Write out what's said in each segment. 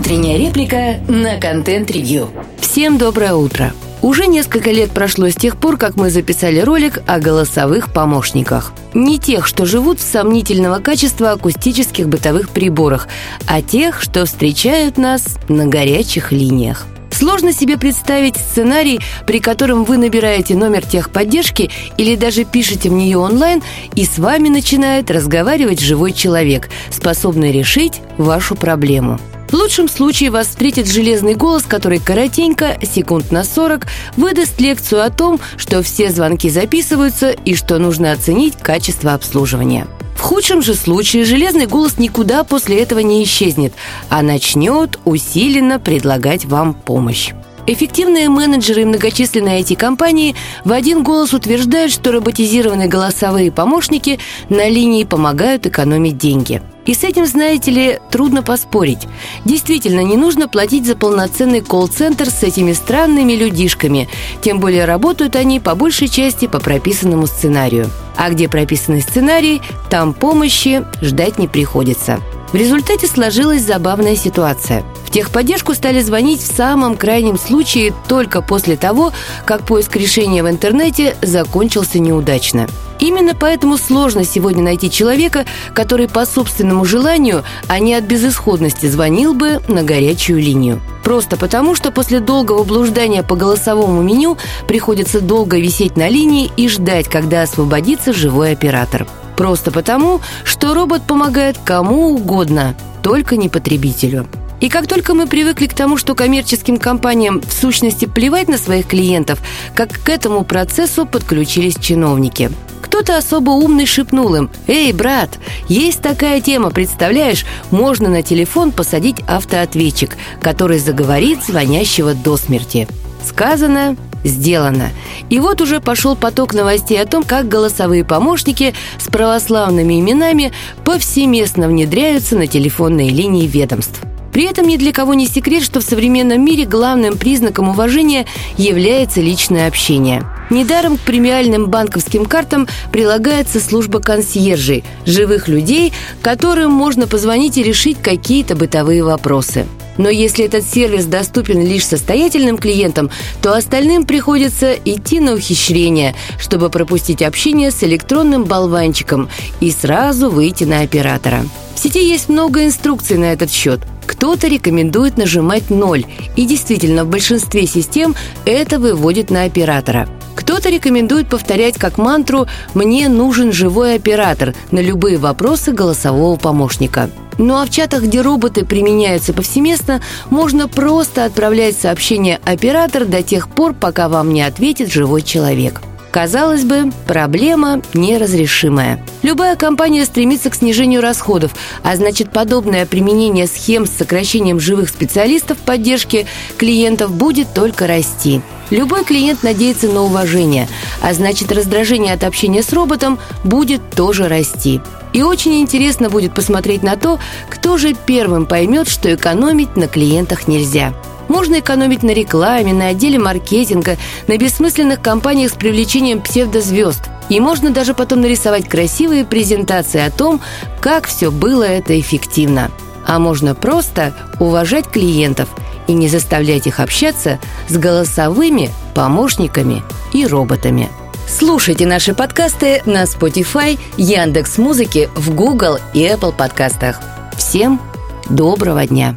Утренняя реплика на контент-ревью. Всем доброе утро. Уже несколько лет прошло с тех пор, как мы записали ролик о голосовых помощниках. Не тех, что живут в сомнительного качества акустических бытовых приборах, а тех, что встречают нас на горячих линиях. Сложно себе представить сценарий, при котором вы набираете номер техподдержки или даже пишете в нее онлайн, и с вами начинает разговаривать живой человек, способный решить вашу проблему. В лучшем случае вас встретит железный голос, который коротенько, секунд на 40, выдаст лекцию о том, что все звонки записываются и что нужно оценить качество обслуживания. В худшем же случае железный голос никуда после этого не исчезнет, а начнет усиленно предлагать вам помощь. Эффективные менеджеры и многочисленные IT-компании в один голос утверждают, что роботизированные голосовые помощники на линии помогают экономить деньги. И с этим, знаете ли, трудно поспорить. Действительно, не нужно платить за полноценный колл-центр с этими странными людишками. Тем более работают они по большей части по прописанному сценарию. А где прописанный сценарий, там помощи ждать не приходится. В результате сложилась забавная ситуация. В техподдержку стали звонить в самом крайнем случае только после того, как поиск решения в интернете закончился неудачно. Именно поэтому сложно сегодня найти человека, который по собственному желанию, а не от безысходности, звонил бы на горячую линию. Просто потому, что после долгого блуждания по голосовому меню приходится долго висеть на линии и ждать, когда освободится живой оператор. Просто потому, что робот помогает кому угодно, только не потребителю. И как только мы привыкли к тому, что коммерческим компаниям в сущности плевать на своих клиентов, как к этому процессу подключились чиновники. Кто-то особо умный шепнул им «Эй, брат, есть такая тема, представляешь? Можно на телефон посадить автоответчик, который заговорит звонящего до смерти». Сказано, сделано. И вот уже пошел поток новостей о том, как голосовые помощники с православными именами повсеместно внедряются на телефонные линии ведомств. При этом ни для кого не секрет, что в современном мире главным признаком уважения является личное общение. Недаром к премиальным банковским картам прилагается служба консьержей, живых людей, которым можно позвонить и решить какие-то бытовые вопросы. Но если этот сервис доступен лишь состоятельным клиентам, то остальным приходится идти на ухищрение, чтобы пропустить общение с электронным болванчиком и сразу выйти на оператора. В сети есть много инструкций на этот счет. Кто-то рекомендует нажимать ноль, и действительно в большинстве систем это выводит на оператора. Кто-то рекомендует повторять как мантру «Мне нужен живой оператор» на любые вопросы голосового помощника. Ну а в чатах, где роботы применяются повсеместно, можно просто отправлять сообщение «оператор» до тех пор, пока вам не ответит живой человек. Казалось бы, проблема неразрешимая. Любая компания стремится к снижению расходов, а значит подобное применение схем с сокращением живых специалистов поддержки клиентов будет только расти. Любой клиент надеется на уважение, а значит раздражение от общения с роботом будет тоже расти. И очень интересно будет посмотреть на то, кто же первым поймет, что экономить на клиентах нельзя. Можно экономить на рекламе, на отделе маркетинга, на бессмысленных кампаниях с привлечением псевдозвезд. И можно даже потом нарисовать красивые презентации о том, как все было это эффективно. А можно просто уважать клиентов и не заставлять их общаться с голосовыми помощниками и роботами. Слушайте наши подкасты на Spotify, Яндекс Музыки, в Google и Apple подкастах. Всем доброго дня.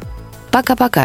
Пока-пока.